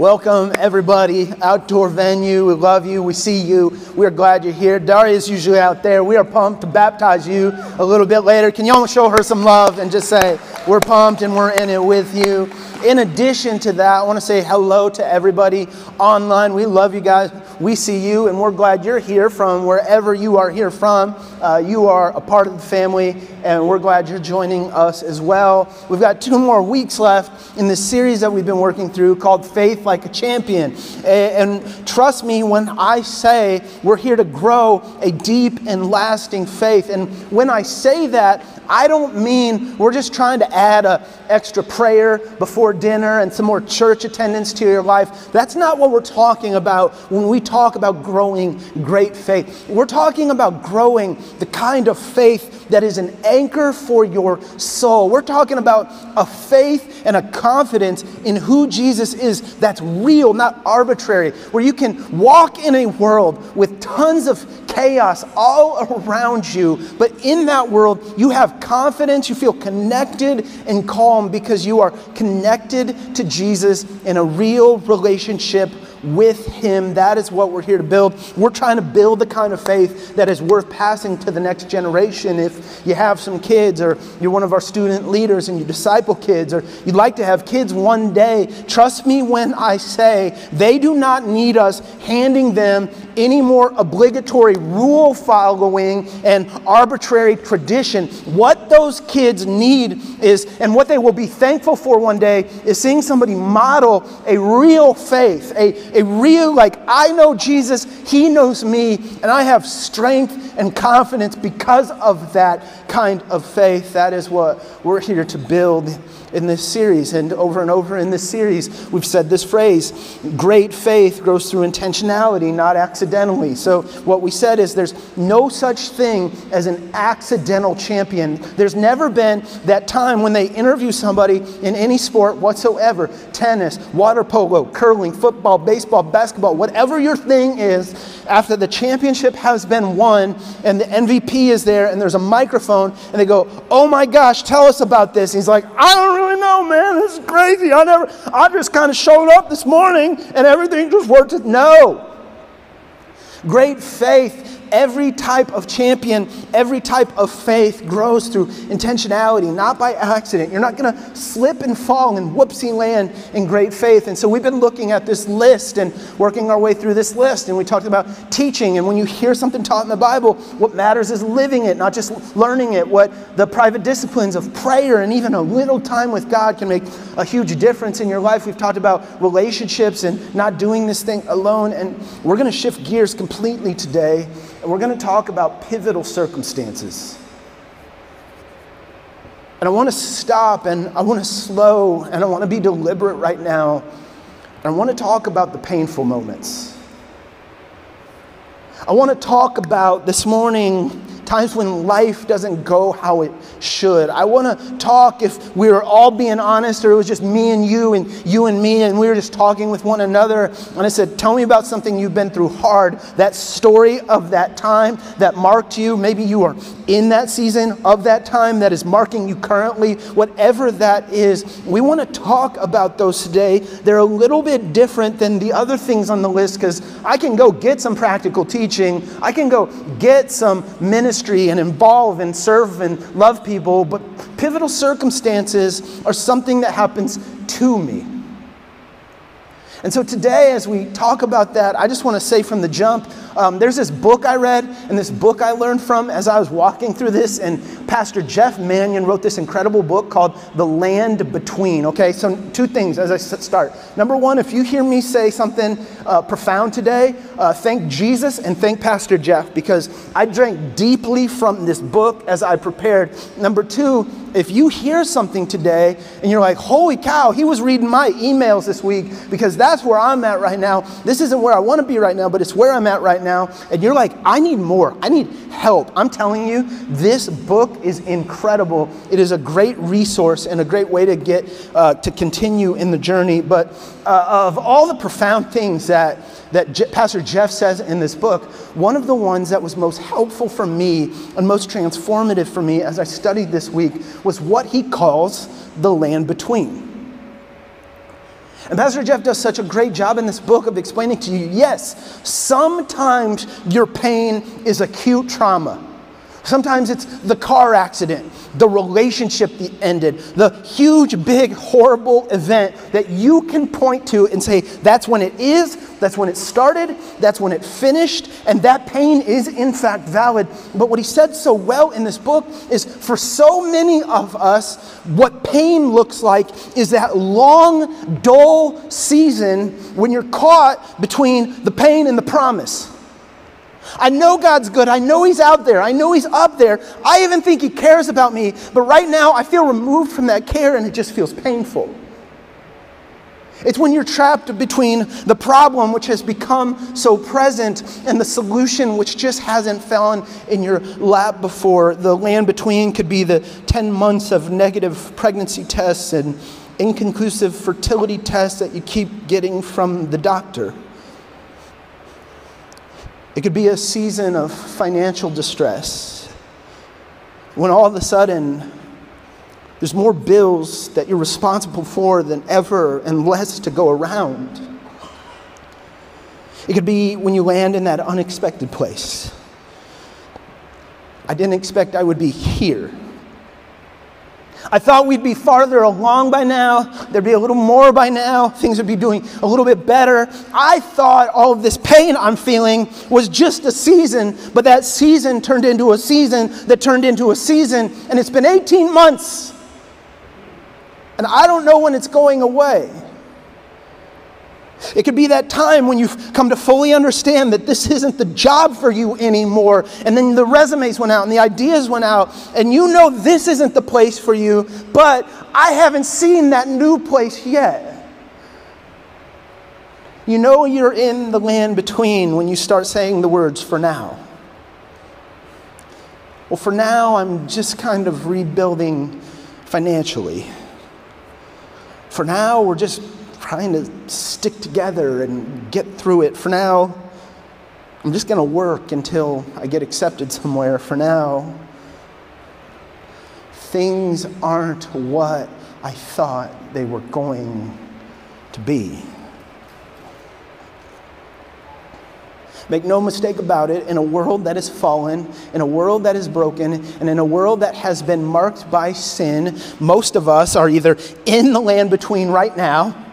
Welcome, everybody. Outdoor venue. We love you. We see you. We're glad you're here. Daria is usually out there. We are pumped to baptize you a little bit later. Can y'all show her some love and just say, We're pumped and we're in it with you? In addition to that, I want to say hello to everybody online. We love you guys. We see you, and we're glad you're here from wherever you are here from. Uh, you are a part of the family, and we're glad you're joining us as well. We've got two more weeks left in this series that we've been working through called Faith Like a Champion. And, and trust me when I say we're here to grow a deep and lasting faith. And when I say that, I don't mean we're just trying to add an extra prayer before dinner and some more church attendance to your life. That's not what we're talking about when we talk about growing great faith. We're talking about growing the kind of faith that is an anchor for your soul. We're talking about a faith and a confidence in who Jesus is that's real, not arbitrary, where you can walk in a world with tons of chaos all around you, but in that world, you have confidence, you feel connected and calm because you are connected to Jesus in a real relationship with Him. That is what we're here to build. We're trying to build the kind of faith that is worth passing to the next generation. If you have some kids, or you're one of our student leaders and you disciple kids, or you'd like to have kids one day, trust me when I say they do not need us handing them any more obligatory rule following and arbitrary tradition. What those kids need is, and what they will be thankful for one day, is seeing somebody model a real faith, a, a real, like, I know Jesus, He knows me, and I have strength and confidence because of that kind of faith. That is what we're here to build in this series. And over and over in this series, we've said this phrase great faith grows through intentionality, not accidentally. So, what we said is there's no such thing as an accidental champion. There's never been that time when they interview somebody in any sport whatsoever tennis, water polo, curling, football, baseball, basketball, whatever your thing is, after the championship has been won and the MVP is there and there's a microphone and they go, Oh my gosh, tell us about this. And he's like, I don't really know, man. This is crazy. I never, I just kind of showed up this morning and everything just worked. No. Great faith every type of champion, every type of faith grows through intentionality, not by accident. You're not going to slip and fall and whoopsie land in great faith. And so we've been looking at this list and working our way through this list. And we talked about teaching. And when you hear something taught in the Bible, what matters is living it, not just learning it. What the private disciplines of prayer and even a little time with God can make a huge difference in your life. We've talked about relationships and not doing this thing alone. And we're going to shift gears completely today we're going to talk about pivotal circumstances. And I want to stop and I want to slow and I want to be deliberate right now. And I want to talk about the painful moments. I want to talk about this morning times when life doesn't go how it should. I want to talk if we were all being honest or it was just me and you and you and me and we were just talking with one another. And I said, Tell me about something you've been through hard. That story of that time that marked you. Maybe you are in that season of that time that is marking you currently. Whatever that is, we want to talk about those today. They're a little bit different than the other things on the list because I can go get some practical teaching, I can go get some ministry ministry and involve and serve and love people, but pivotal circumstances are something that happens to me. And so today, as we talk about that, I just want to say from the jump um, there's this book I read, and this book I learned from as I was walking through this. And Pastor Jeff Manion wrote this incredible book called The Land Between. Okay, so two things as I start. Number one, if you hear me say something uh, profound today, uh, thank Jesus and thank Pastor Jeff because I drank deeply from this book as I prepared. Number two, if you hear something today and you're like, holy cow, he was reading my emails this week because that's where I'm at right now. This isn't where I want to be right now, but it's where I'm at right now. And you're like, I need more. I need help. I'm telling you, this book is incredible. It is a great resource and a great way to get uh, to continue in the journey. But uh, of all the profound things that that Je- Pastor Jeff says in this book, one of the ones that was most helpful for me and most transformative for me as I studied this week was what he calls the land between. And Pastor Jeff does such a great job in this book of explaining to you yes, sometimes your pain is acute trauma. Sometimes it's the car accident, the relationship that ended, the huge, big, horrible event that you can point to and say, that's when it is, that's when it started, that's when it finished, and that pain is in fact valid. But what he said so well in this book is for so many of us, what pain looks like is that long, dull season when you're caught between the pain and the promise. I know God's good. I know He's out there. I know He's up there. I even think He cares about me. But right now, I feel removed from that care and it just feels painful. It's when you're trapped between the problem, which has become so present, and the solution, which just hasn't fallen in your lap before. The land between could be the 10 months of negative pregnancy tests and inconclusive fertility tests that you keep getting from the doctor. It could be a season of financial distress when all of a sudden there's more bills that you're responsible for than ever and less to go around. It could be when you land in that unexpected place. I didn't expect I would be here. I thought we'd be farther along by now. There'd be a little more by now. Things would be doing a little bit better. I thought all of this pain I'm feeling was just a season, but that season turned into a season that turned into a season, and it's been 18 months. And I don't know when it's going away. It could be that time when you've come to fully understand that this isn't the job for you anymore. And then the resumes went out and the ideas went out, and you know this isn't the place for you, but I haven't seen that new place yet. You know you're in the land between when you start saying the words for now. Well, for now, I'm just kind of rebuilding financially. For now, we're just trying to stick together and get through it. For now, I'm just going to work until I get accepted somewhere. For now, things aren't what I thought they were going to be. Make no mistake about it, in a world that is fallen, in a world that is broken, and in a world that has been marked by sin, most of us are either in the land between right now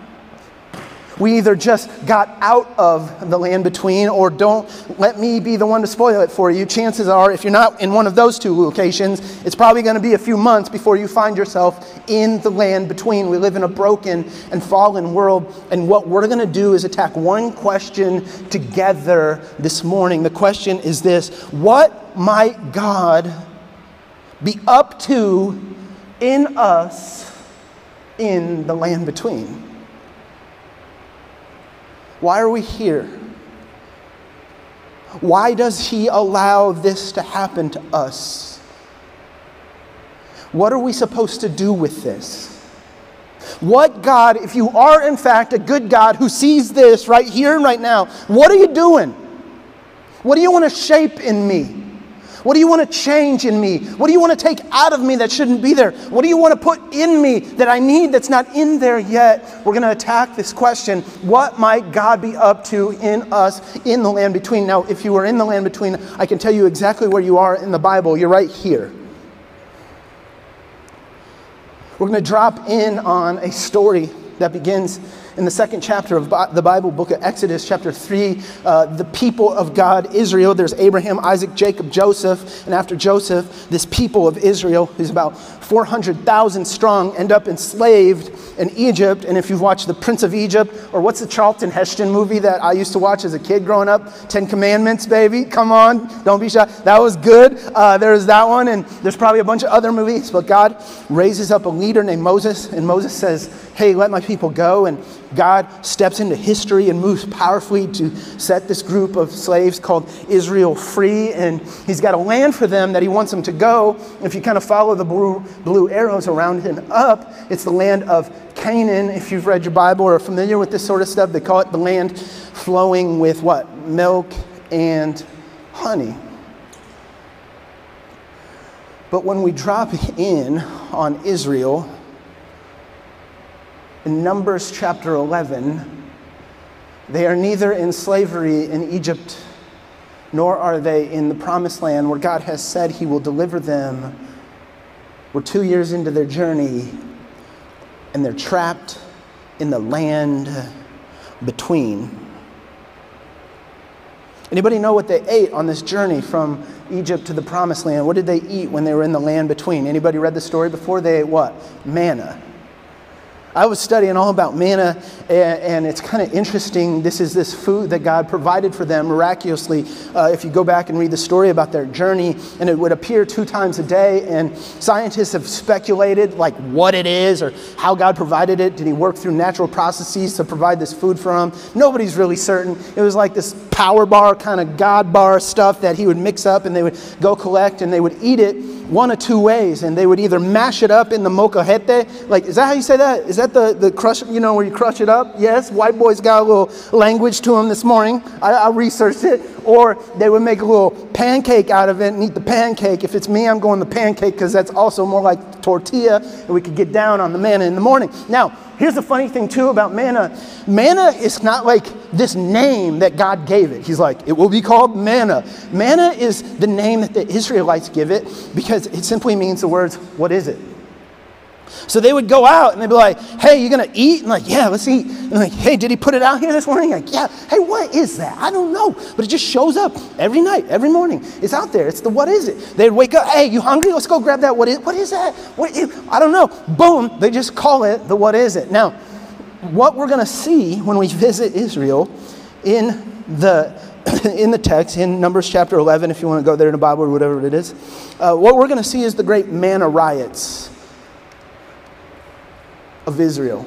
we either just got out of the land between or don't let me be the one to spoil it for you. Chances are, if you're not in one of those two locations, it's probably going to be a few months before you find yourself in the land between. We live in a broken and fallen world, and what we're going to do is attack one question together this morning. The question is this What might God be up to in us in the land between? Why are we here? Why does He allow this to happen to us? What are we supposed to do with this? What God, if you are in fact a good God who sees this right here and right now, what are you doing? What do you want to shape in me? What do you want to change in me? What do you want to take out of me that shouldn't be there? What do you want to put in me that I need that's not in there yet? We're going to attack this question what might God be up to in us in the land between? Now, if you are in the land between, I can tell you exactly where you are in the Bible. You're right here. We're going to drop in on a story that begins in the second chapter of the Bible, book of Exodus, chapter 3, uh, the people of God, Israel. There's Abraham, Isaac, Jacob, Joseph. And after Joseph, this people of Israel, who's about 400,000 strong, end up enslaved in Egypt. And if you've watched The Prince of Egypt, or what's the Charlton Heston movie that I used to watch as a kid growing up? Ten Commandments, baby. Come on, don't be shy. That was good. Uh, there's that one, and there's probably a bunch of other movies. But God raises up a leader named Moses, and Moses says, Hey, let my people go. And God steps into history and moves powerfully to set this group of slaves called Israel free. And he's got a land for them that he wants them to go. If you kind of follow the blue, blue arrows around and up, it's the land of Canaan. If you've read your Bible or are familiar with this sort of stuff, they call it the land flowing with what? Milk and honey. But when we drop in on Israel, in Numbers chapter 11, they are neither in slavery in Egypt nor are they in the promised land where God has said he will deliver them. We're two years into their journey and they're trapped in the land between. Anybody know what they ate on this journey from Egypt to the promised land? What did they eat when they were in the land between? Anybody read the story before? They ate what? Manna. I was studying all about manna, and, it's kind of interesting. This is this food that God provided for them miraculously. Uh, if you go back and read the story about their journey, and it would appear two times a day, and scientists have speculated like what it is or how God provided it. Did He work through natural processes to provide this food for them? Nobody's really certain. It was like this power bar kind of God bar stuff that He would mix up, and they would go collect, and they would eat it one of two ways, and they would either mash it up in the molcajete, like, is that how you say that? Is that the, the crush, you know, where you crush it up? Yes, white boys got a little language to them this morning. I, I researched it. Or they would make a little pancake out of it and eat the pancake. If it's me, I'm going the pancake because that's also more like tortilla, and we could get down on the manna in the morning. Now, here's the funny thing too about manna manna is not like this name that God gave it. He's like, it will be called manna. Manna is the name that the Israelites give it because it simply means the words, what is it? So they would go out and they'd be like, hey, you gonna eat? And like, yeah, let's eat. And like, hey, did he put it out here this morning? Like, yeah. Hey, what is that? I don't know. But it just shows up every night, every morning. It's out there. It's the what is it? They'd wake up, hey, you hungry? Let's go grab that. What is what is that? What is, I don't know. Boom, they just call it the what is it. Now, what we're gonna see when we visit Israel in the in the text, in Numbers chapter 11, if you want to go there in the Bible or whatever it is, uh, what we're going to see is the great manna riots of Israel.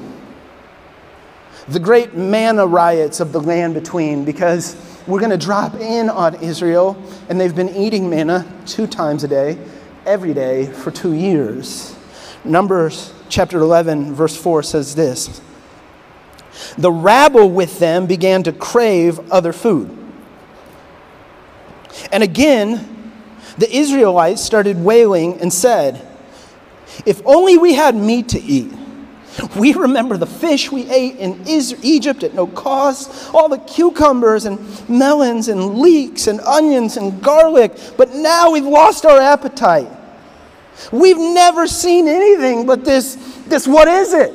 The great manna riots of the land between, because we're going to drop in on Israel, and they've been eating manna two times a day, every day, for two years. Numbers chapter 11, verse 4 says this The rabble with them began to crave other food. And again, the Israelites started wailing and said, If only we had meat to eat. We remember the fish we ate in Egypt at no cost, all the cucumbers and melons and leeks and onions and garlic, but now we've lost our appetite. We've never seen anything but this, this what is it?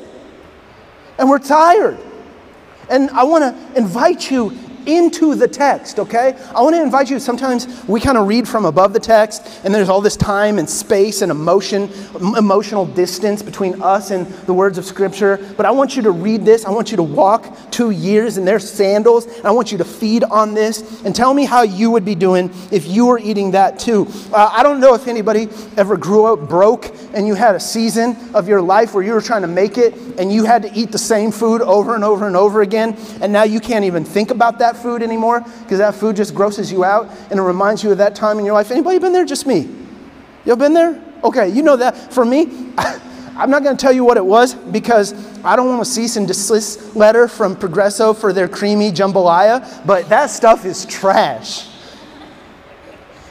And we're tired. And I want to invite you into the text, okay? I want to invite you. Sometimes we kind of read from above the text, and there's all this time and space and emotion, emotional distance between us and the words of Scripture. But I want you to read this. I want you to walk two years in their sandals. And I want you to feed on this and tell me how you would be doing if you were eating that too. Uh, I don't know if anybody ever grew up broke and you had a season of your life where you were trying to make it and you had to eat the same food over and over and over again, and now you can't even think about that food anymore because that food just grosses you out and it reminds you of that time in your life. Anybody been there? Just me. Y'all been there? Okay, you know that. For me, I'm not going to tell you what it was because I don't want a cease and desist letter from Progresso for their creamy jambalaya, but that stuff is trash.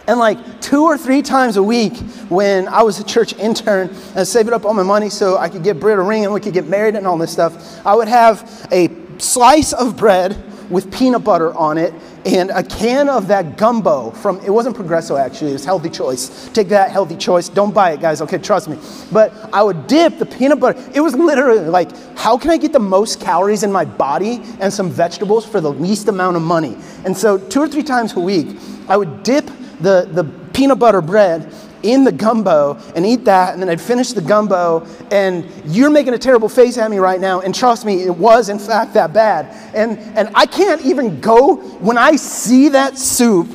And like two or three times a week, when I was a church intern and saving up all my money so I could get Britt a ring and we could get married and all this stuff, I would have a slice of bread with peanut butter on it and a can of that gumbo from it wasn't progresso actually it was healthy choice. Take that healthy choice. Don't buy it guys okay trust me. But i would dip the peanut butter it was literally like how can i get the most calories in my body and some vegetables for the least amount of money? And so two or three times a week i would dip the, the peanut butter bread in the gumbo and eat that, and then I'd finish the gumbo, and you're making a terrible face at me right now, and trust me, it was in fact that bad. And, and I can't even go, when I see that soup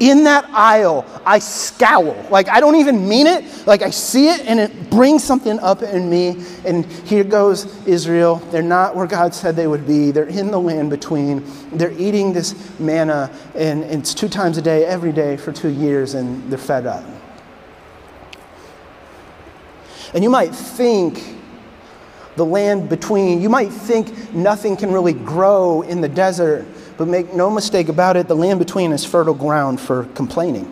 in that aisle, I scowl. Like, I don't even mean it. Like, I see it, and it brings something up in me. And here goes Israel. They're not where God said they would be. They're in the land between. They're eating this manna, and it's two times a day, every day for two years, and they're fed up. And you might think the land between, you might think nothing can really grow in the desert, but make no mistake about it, the land between is fertile ground for complaining.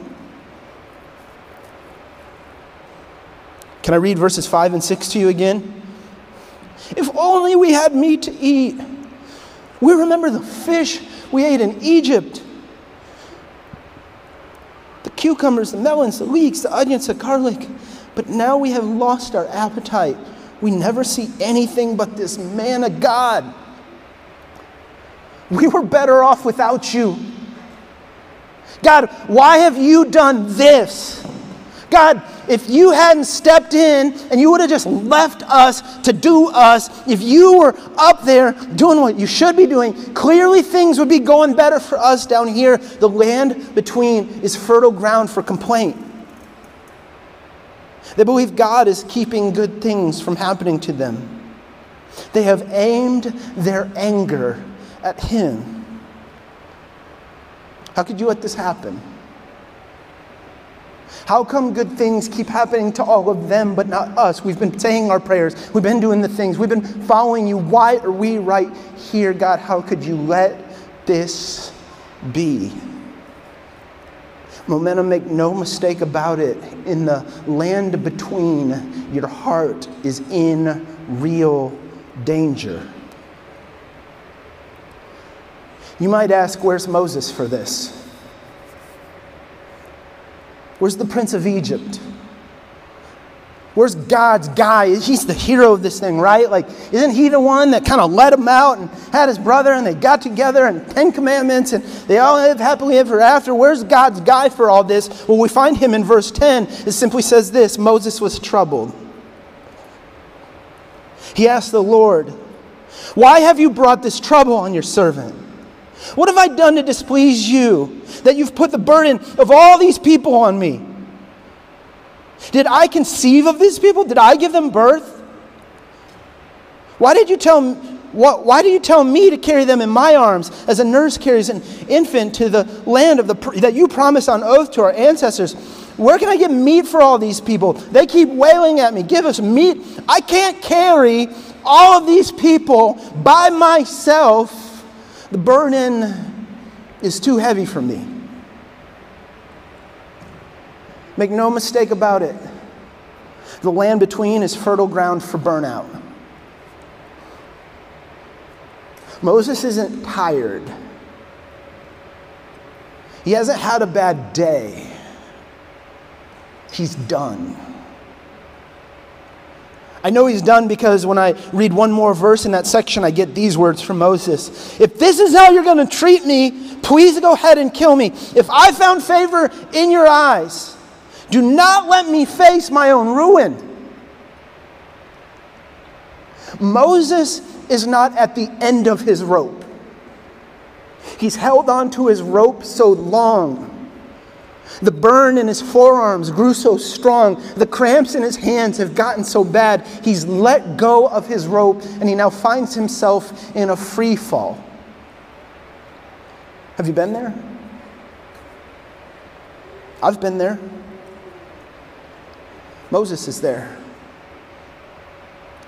Can I read verses 5 and 6 to you again? If only we had meat to eat. We remember the fish we ate in Egypt the cucumbers, the melons, the leeks, the onions, the garlic. But now we have lost our appetite. We never see anything but this manna God. We were better off without you. God, why have you done this? God, if you hadn't stepped in and you would have just left us to do us, if you were up there doing what you should be doing, clearly things would be going better for us down here. The land between is fertile ground for complaint. They believe God is keeping good things from happening to them. They have aimed their anger at Him. How could you let this happen? How come good things keep happening to all of them but not us? We've been saying our prayers, we've been doing the things, we've been following you. Why are we right here, God? How could you let this be? Momentum, make no mistake about it. In the land between, your heart is in real danger. You might ask, where's Moses for this? Where's the prince of Egypt? Where's God's guy? He's the hero of this thing, right? Like, isn't he the one that kind of led him out and had his brother and they got together and Ten Commandments and they all live happily ever after? Where's God's guy for all this? Well, we find him in verse 10. It simply says this Moses was troubled. He asked the Lord, Why have you brought this trouble on your servant? What have I done to displease you that you've put the burden of all these people on me? Did I conceive of these people? Did I give them birth? Why did you tell what, why do you tell me to carry them in my arms as a nurse carries an infant to the land of the, that you promised on oath to our ancestors? Where can I get meat for all these people? They keep wailing at me. Give us meat. I can't carry all of these people by myself. The burden is too heavy for me. Make no mistake about it. The land between is fertile ground for burnout. Moses isn't tired. He hasn't had a bad day. He's done. I know he's done because when I read one more verse in that section, I get these words from Moses If this is how you're going to treat me, please go ahead and kill me. If I found favor in your eyes, do not let me face my own ruin. Moses is not at the end of his rope. He's held on to his rope so long. The burn in his forearms grew so strong. The cramps in his hands have gotten so bad. He's let go of his rope and he now finds himself in a free fall. Have you been there? I've been there. Moses is there.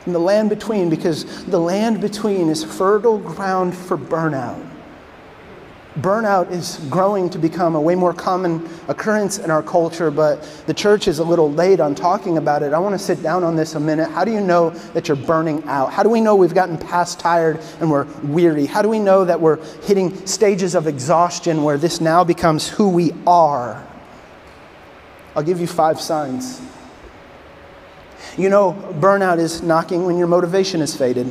In the land between, because the land between is fertile ground for burnout. Burnout is growing to become a way more common occurrence in our culture, but the church is a little late on talking about it. I want to sit down on this a minute. How do you know that you're burning out? How do we know we've gotten past tired and we're weary? How do we know that we're hitting stages of exhaustion where this now becomes who we are? I'll give you five signs. You know, burnout is knocking when your motivation is faded.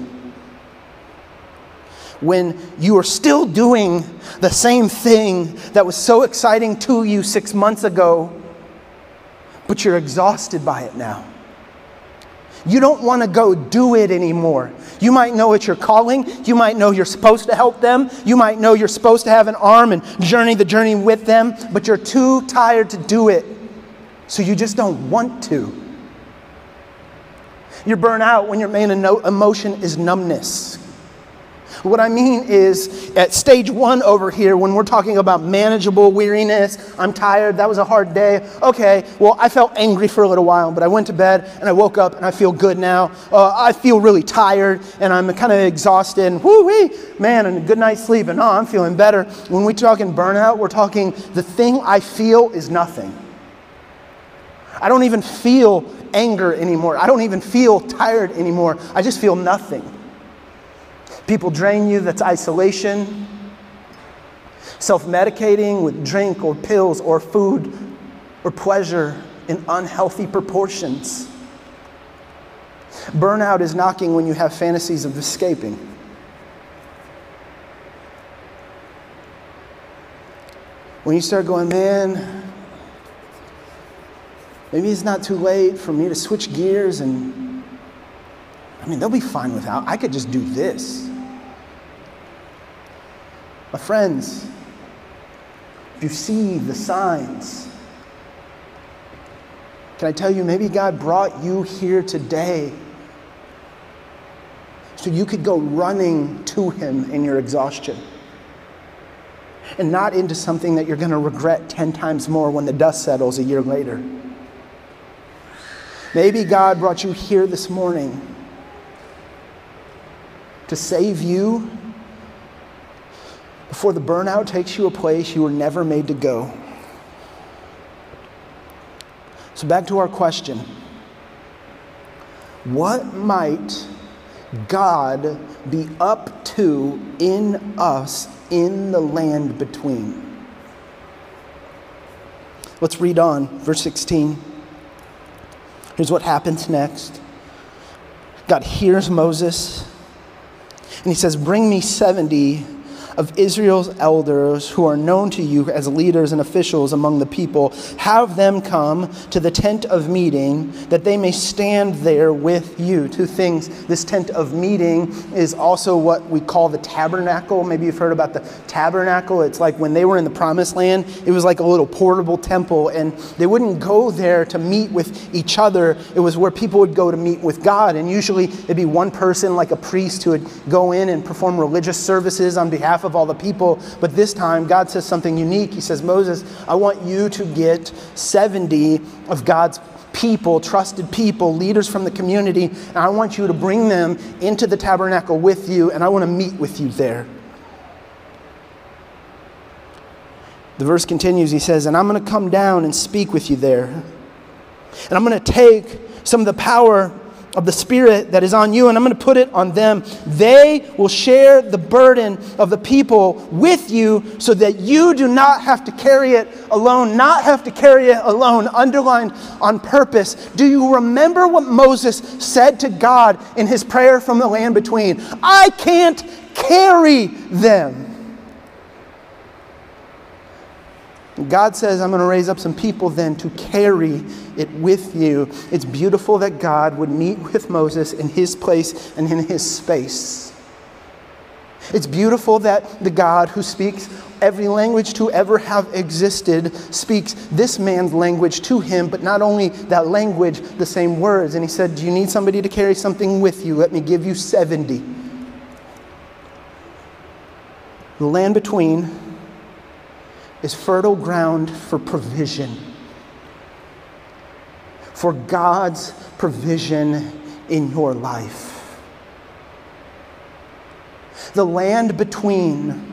When you are still doing the same thing that was so exciting to you six months ago, but you're exhausted by it now. You don't want to go do it anymore. You might know it's your calling. You might know you're supposed to help them. You might know you're supposed to have an arm and journey the journey with them, but you're too tired to do it. So you just don't want to. You burn out when your main emotion is numbness. What I mean is, at stage one over here, when we're talking about manageable weariness, I'm tired, that was a hard day. Okay, well, I felt angry for a little while, but I went to bed and I woke up and I feel good now. Uh, I feel really tired and I'm kind of exhausted and whoo wee, man, and a good night's sleep and oh, I'm feeling better. When we're talking burnout, we're talking the thing I feel is nothing. I don't even feel anger anymore. I don't even feel tired anymore. I just feel nothing. People drain you, that's isolation. Self medicating with drink or pills or food or pleasure in unhealthy proportions. Burnout is knocking when you have fantasies of escaping. When you start going, man, maybe it's not too late for me to switch gears and, I mean, they'll be fine without. I could just do this. My friends, if you see the signs, can I tell you, maybe God brought you here today so you could go running to Him in your exhaustion and not into something that you're going to regret 10 times more when the dust settles a year later. Maybe God brought you here this morning to save you before the burnout takes you a place you were never made to go. So, back to our question What might God be up to in us in the land between? Let's read on, verse 16. Here's what happens next. God hears Moses, and he says, Bring me 70 of Israel's elders who are known to you as leaders and officials among the people, have them come to the tent of meeting that they may stand there with you. Two things. This tent of meeting is also what we call the tabernacle. Maybe you've heard about the tabernacle. It's like when they were in the promised land, it was like a little portable temple, and they wouldn't go there to meet with each other. It was where people would go to meet with God, and usually it'd be one person, like a priest, who would go in and perform religious services on behalf of all the people. But this time, God says something unique. He says, Moses, I want you to get 70 of God's people, trusted people, leaders from the community, and I want you to bring them into the tabernacle with you, and I want to meet with you there. The verse continues. He says, And I'm going to come down and speak with you there. And I'm going to take some of the power of the Spirit that is on you, and I'm going to put it on them. They will share the burden of the people with you so that you do not have to carry it alone, not have to carry it alone, underlined on purpose. Do you remember what Moses said to God in his prayer from the land between? I can't carry them. God says, I'm going to raise up some people then to carry it with you. It's beautiful that God would meet with Moses in his place and in his space. It's beautiful that the God who speaks every language to ever have existed speaks this man's language to him, but not only that language, the same words. And he said, Do you need somebody to carry something with you? Let me give you 70. The land between is fertile ground for provision, for God's provision in your life. The land between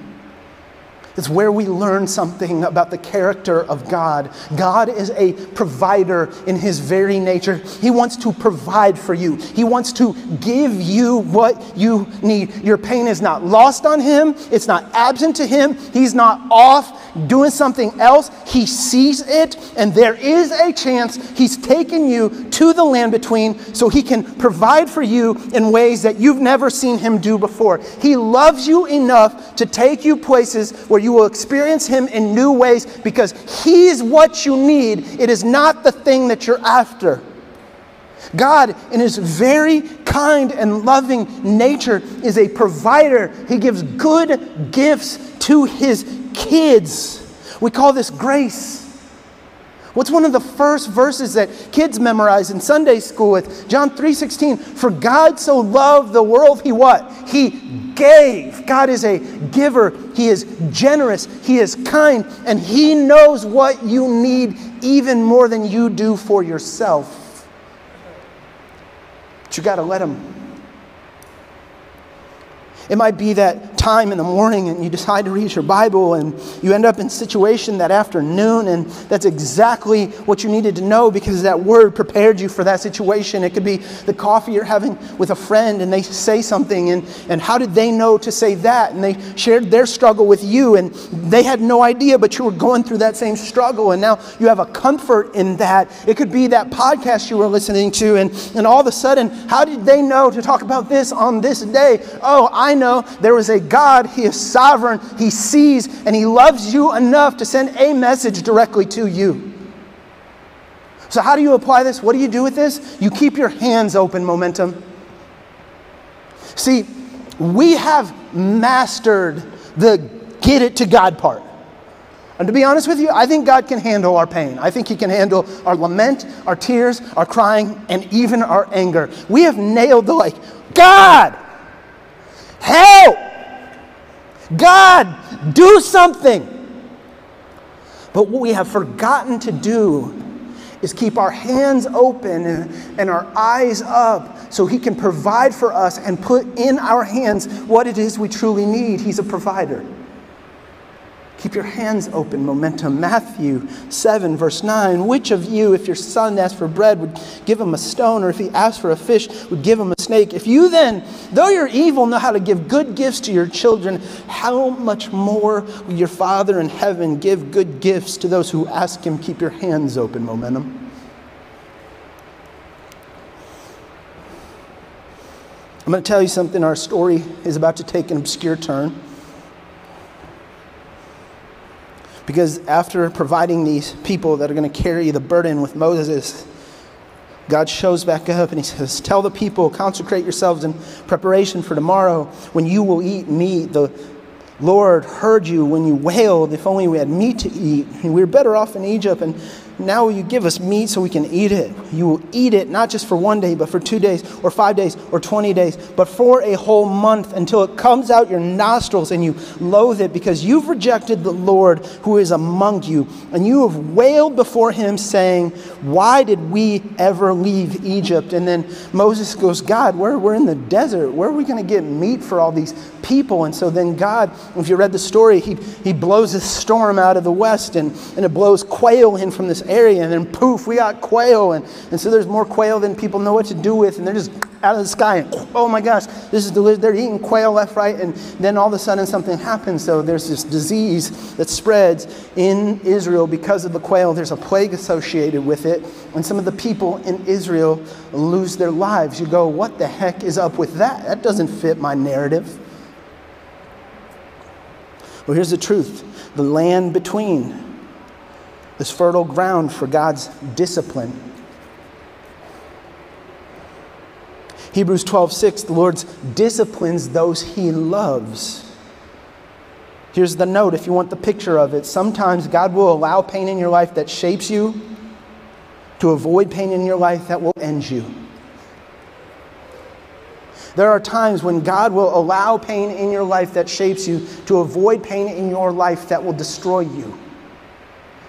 it's where we learn something about the character of God. God is a provider in his very nature. He wants to provide for you, He wants to give you what you need. Your pain is not lost on Him, it's not absent to Him, He's not off doing something else. He sees it, and there is a chance He's taken you to the land between so He can provide for you in ways that you've never seen Him do before. He loves you enough to take you places where you will experience Him in new ways because He's what you need. It is not the thing that you're after. God, in His very kind and loving nature, is a provider. He gives good gifts to His kids. We call this grace. What's one of the first verses that kids memorize in Sunday school with John 3:16? For God so loved the world, he what? He gave. God is a giver. He is generous. He is kind, and he knows what you need even more than you do for yourself. But you got to let him. It might be that time in the morning and you decide to read your Bible and you end up in situation that afternoon and that's exactly what you needed to know because that word prepared you for that situation. It could be the coffee you're having with a friend and they say something and, and how did they know to say that? And they shared their struggle with you and they had no idea, but you were going through that same struggle and now you have a comfort in that. It could be that podcast you were listening to and, and all of a sudden, how did they know to talk about this on this day? Oh, I know there was a God, He is sovereign, He sees, and He loves you enough to send a message directly to you. So, how do you apply this? What do you do with this? You keep your hands open, momentum. See, we have mastered the get it to God part. And to be honest with you, I think God can handle our pain. I think He can handle our lament, our tears, our crying, and even our anger. We have nailed the like, God, help! God, do something. But what we have forgotten to do is keep our hands open and, our eyes up so He can provide for us and put in our hands what it is we truly need. He's a provider. Keep your hands open, momentum. Matthew 7, verse 9. Which of you, if your son asked for bread, would give him a stone, or if he asked for a fish, would give him a snake? If you then, though you're evil, know how to give good gifts to your children, how much more will your Father in heaven give good gifts to those who ask him? Keep your hands open, momentum. I'm going to tell you something. Our story is about to take an obscure turn. Because after providing these people that are going to carry the burden with Moses, God shows back up and he says, Tell the people, consecrate yourselves in preparation for tomorrow when you will eat meat. The Lord heard you when you wailed, if only we had meat to eat. We were better off in Egypt. And now will you give us meat so we can eat it. You will eat it not just for one day, but for two days, or five days, or 20 days, but for a whole month until it comes out your nostrils and you loathe it because you've rejected the Lord who is among you. And you have wailed before him, saying, Why did we ever leave Egypt? And then Moses goes, God, we're, we're in the desert. Where are we going to get meat for all these people? And so then God, if you read the story, he, he blows a storm out of the west and, and it blows quail in from this area, and then poof, we got quail. And, and so there's more quail than people know what to do with, and they're just out of the sky. And oh my gosh, this is delicious. They're eating quail left, right, and then all of a sudden something happens. So there's this disease that spreads in Israel because of the quail. There's a plague associated with it, and some of the people in Israel lose their lives. You go, what the heck is up with that? That doesn't fit my narrative. Well, here's the truth the land between this fertile ground for God's discipline. Hebrews 12, 6, the Lord disciplines those he loves. Here's the note if you want the picture of it. Sometimes God will allow pain in your life that shapes you to avoid pain in your life that will end you. There are times when God will allow pain in your life that shapes you to avoid pain in your life that will destroy you.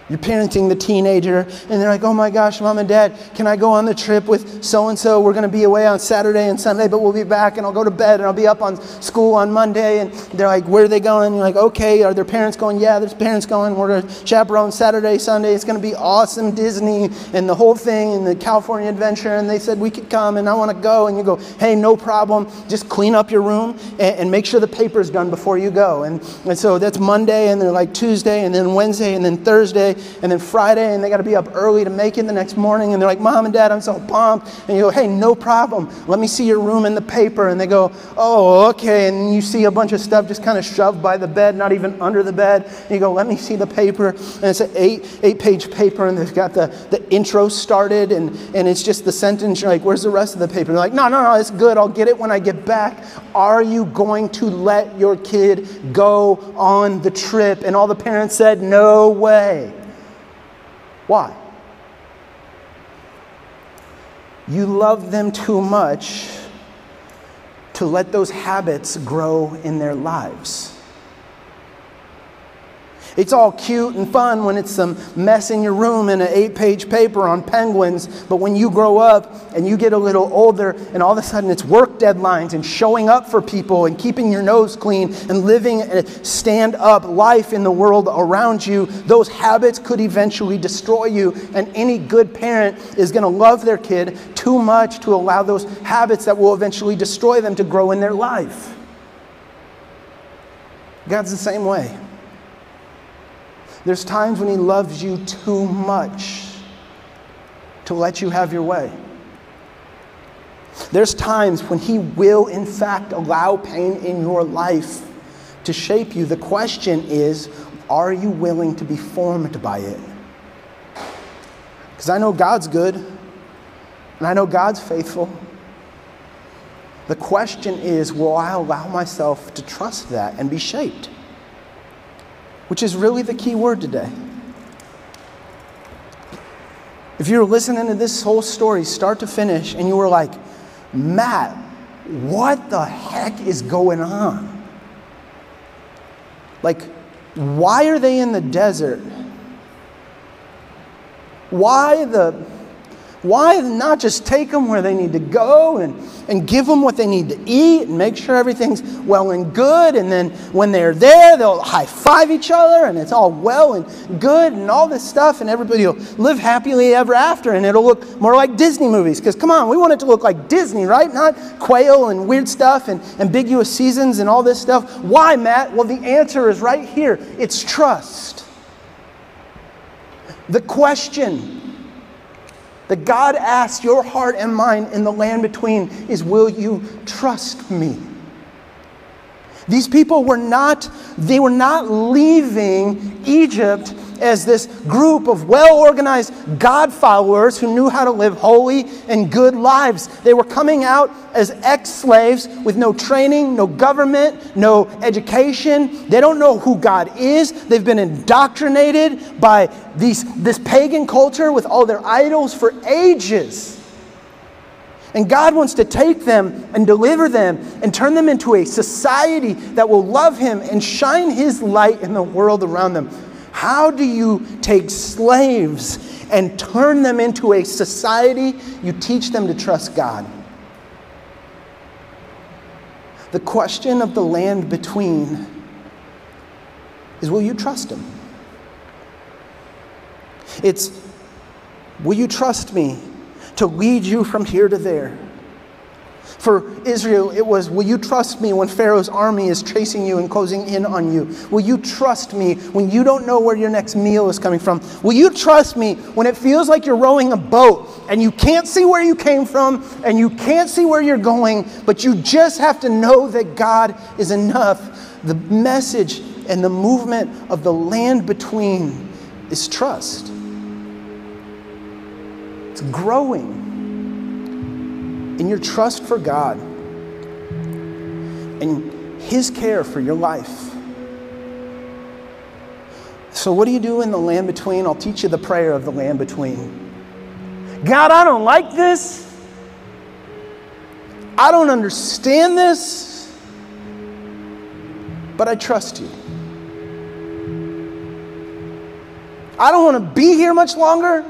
You're parenting the teenager, and they're like, oh my gosh, mom and dad, can I go on the trip with so and so? We're going to be away on Saturday and Sunday, but we'll be back, and I'll go to bed, and I'll be up on school on Monday. And they're like, where are they going? And You're like, okay. Are their parents going? Yeah, there's parents going. We're going to chaperone Saturday, Sunday. It's going to be awesome, Disney, and the whole thing, and the California adventure. And they said, we could come, and I want to go. And you go, hey, no problem. Just clean up your room and, and make sure the paper's done before you go. And, and so that's Monday, and they're like Tuesday, and then Wednesday, and then Thursday and then Friday, and they got to be up early to make it the next morning, and they're like, Mom and Dad, I'm so pumped. And you go, Hey, no problem. Let me see your room in the paper. And they go, Oh, okay. And you see a bunch of stuff just kind of shoved by the bed, not even under the bed. And you go, Let me see the paper. And it's an eight, eight page paper, and they've got the, the intro started, and, and it's just the sentence. You're like, Where's the rest of the paper? And they're like, No, no, no, it's good. I'll get it when I get back. Are you going to let your kid go on the trip? And all the parents said, No way. Why? You love them too much to let those habits grow in their lives. It's all cute and fun when it's some mess in your room and an eight page paper on penguins, but when you grow up and you get a little older and all of a sudden it's work deadlines and showing up for people and keeping your nose clean and living a stand up life in the world around you, those habits could eventually destroy you. And any good parent is going to love their kid too much to allow those habits that will eventually destroy them to grow in their life. God's the same way. There's times when He loves you too much to let you have your way. There's times when He will, in fact, allow pain in your life to shape you. The question is are you willing to be formed by it? Because I know God's good and I know God's faithful. The question is will I allow myself to trust that and be shaped? Which is really the key word today. If you're listening to this whole story, start to finish, and you were like, Matt, what the heck is going on? Like, why are they in the desert? Why the why not just take them where they need to go and, and give them what they need to eat and make sure everything's well and good? And then when they're there, they'll high five each other and it's all well and good and all this stuff, and everybody will live happily ever after. And it'll look more like Disney movies because, come on, we want it to look like Disney, right? Not quail and weird stuff and ambiguous seasons and all this stuff. Why, Matt? Well, the answer is right here it's trust. The question that God asks your heart and mine in the land between is Will you trust me? These people were not, they were not leaving Egypt as this group of well organized God followers who knew how to live holy and good lives. They were coming out as ex slaves with no training, no government, no education. They don't know who God is. They've been indoctrinated by these, this pagan culture with all their idols for ages. And God wants to take them and deliver them and turn them into a society that will love Him and shine His light in the world around them. How do you take slaves and turn them into a society? You teach them to trust God. The question of the land between is will you trust Him? It's will you trust me to lead you from here to there? For Israel, it was, Will you trust me when Pharaoh's army is chasing you and closing in on you? Will you trust me when you don't know where your next meal is coming from? Will you trust me when it feels like you're rowing a boat and you can't see where you came from and you can't see where you're going, but you just have to know that God is enough? The message and the movement of the land between is trust. It's growing in your trust for God and His care for your life. So, what do you do in the land between? I'll teach you the prayer of the land between. God, I don't like this. I don't understand this, but I trust you. I don't want to be here much longer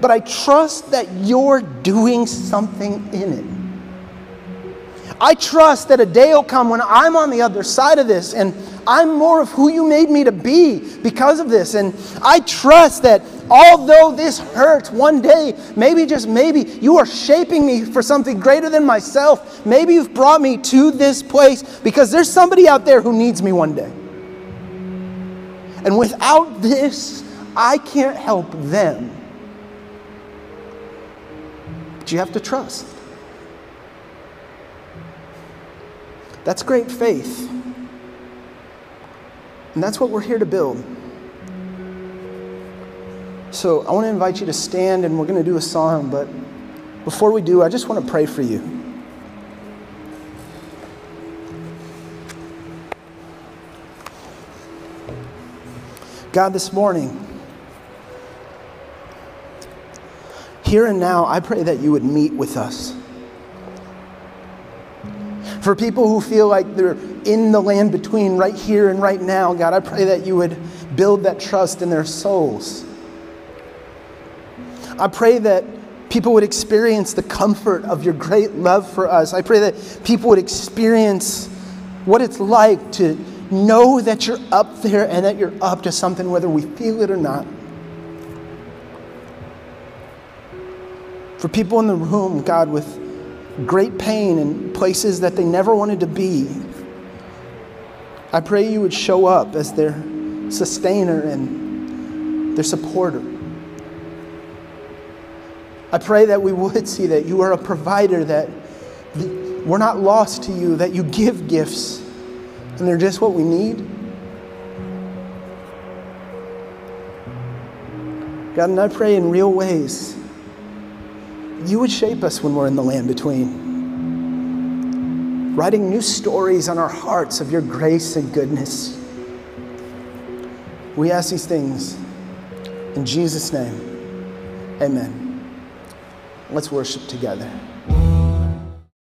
but I trust that you're doing something in it. I trust that a day will come when I'm on the other side of this and I'm more of who you made me to be because of this. And I trust that although this hurts one day, maybe just maybe, you are shaping me for something greater than myself. Maybe you've brought me to this place because there's somebody out there who needs me one day. And without this, I can't help them you have to trust. That's great faith. And that's what we're here to build. So I want to invite you to stand and we're going to do a song, but before we do, I just want to pray for you. God, this morning, here and now, I pray that you would meet with us. For people who feel like they're in the land between right here and right now, God, I pray that you would build that trust in their souls. I pray that people would experience the comfort of your great love for us. I pray that people would experience what it's like to know that you're up there and that you're up to something, whether we feel it or not. For people in the room, God, with great pain in places that they never wanted to be, I pray you would show up as their sustainer and their supporter. I pray that we would see that you are a provider, that we're not lost to you, that you give gifts, and they're just what we need. God, and I pray in real ways you would shape us when we're in the land between, writing new stories on our hearts of your grace and goodness. We ask these things in Jesus' name. Amen. Let's worship together.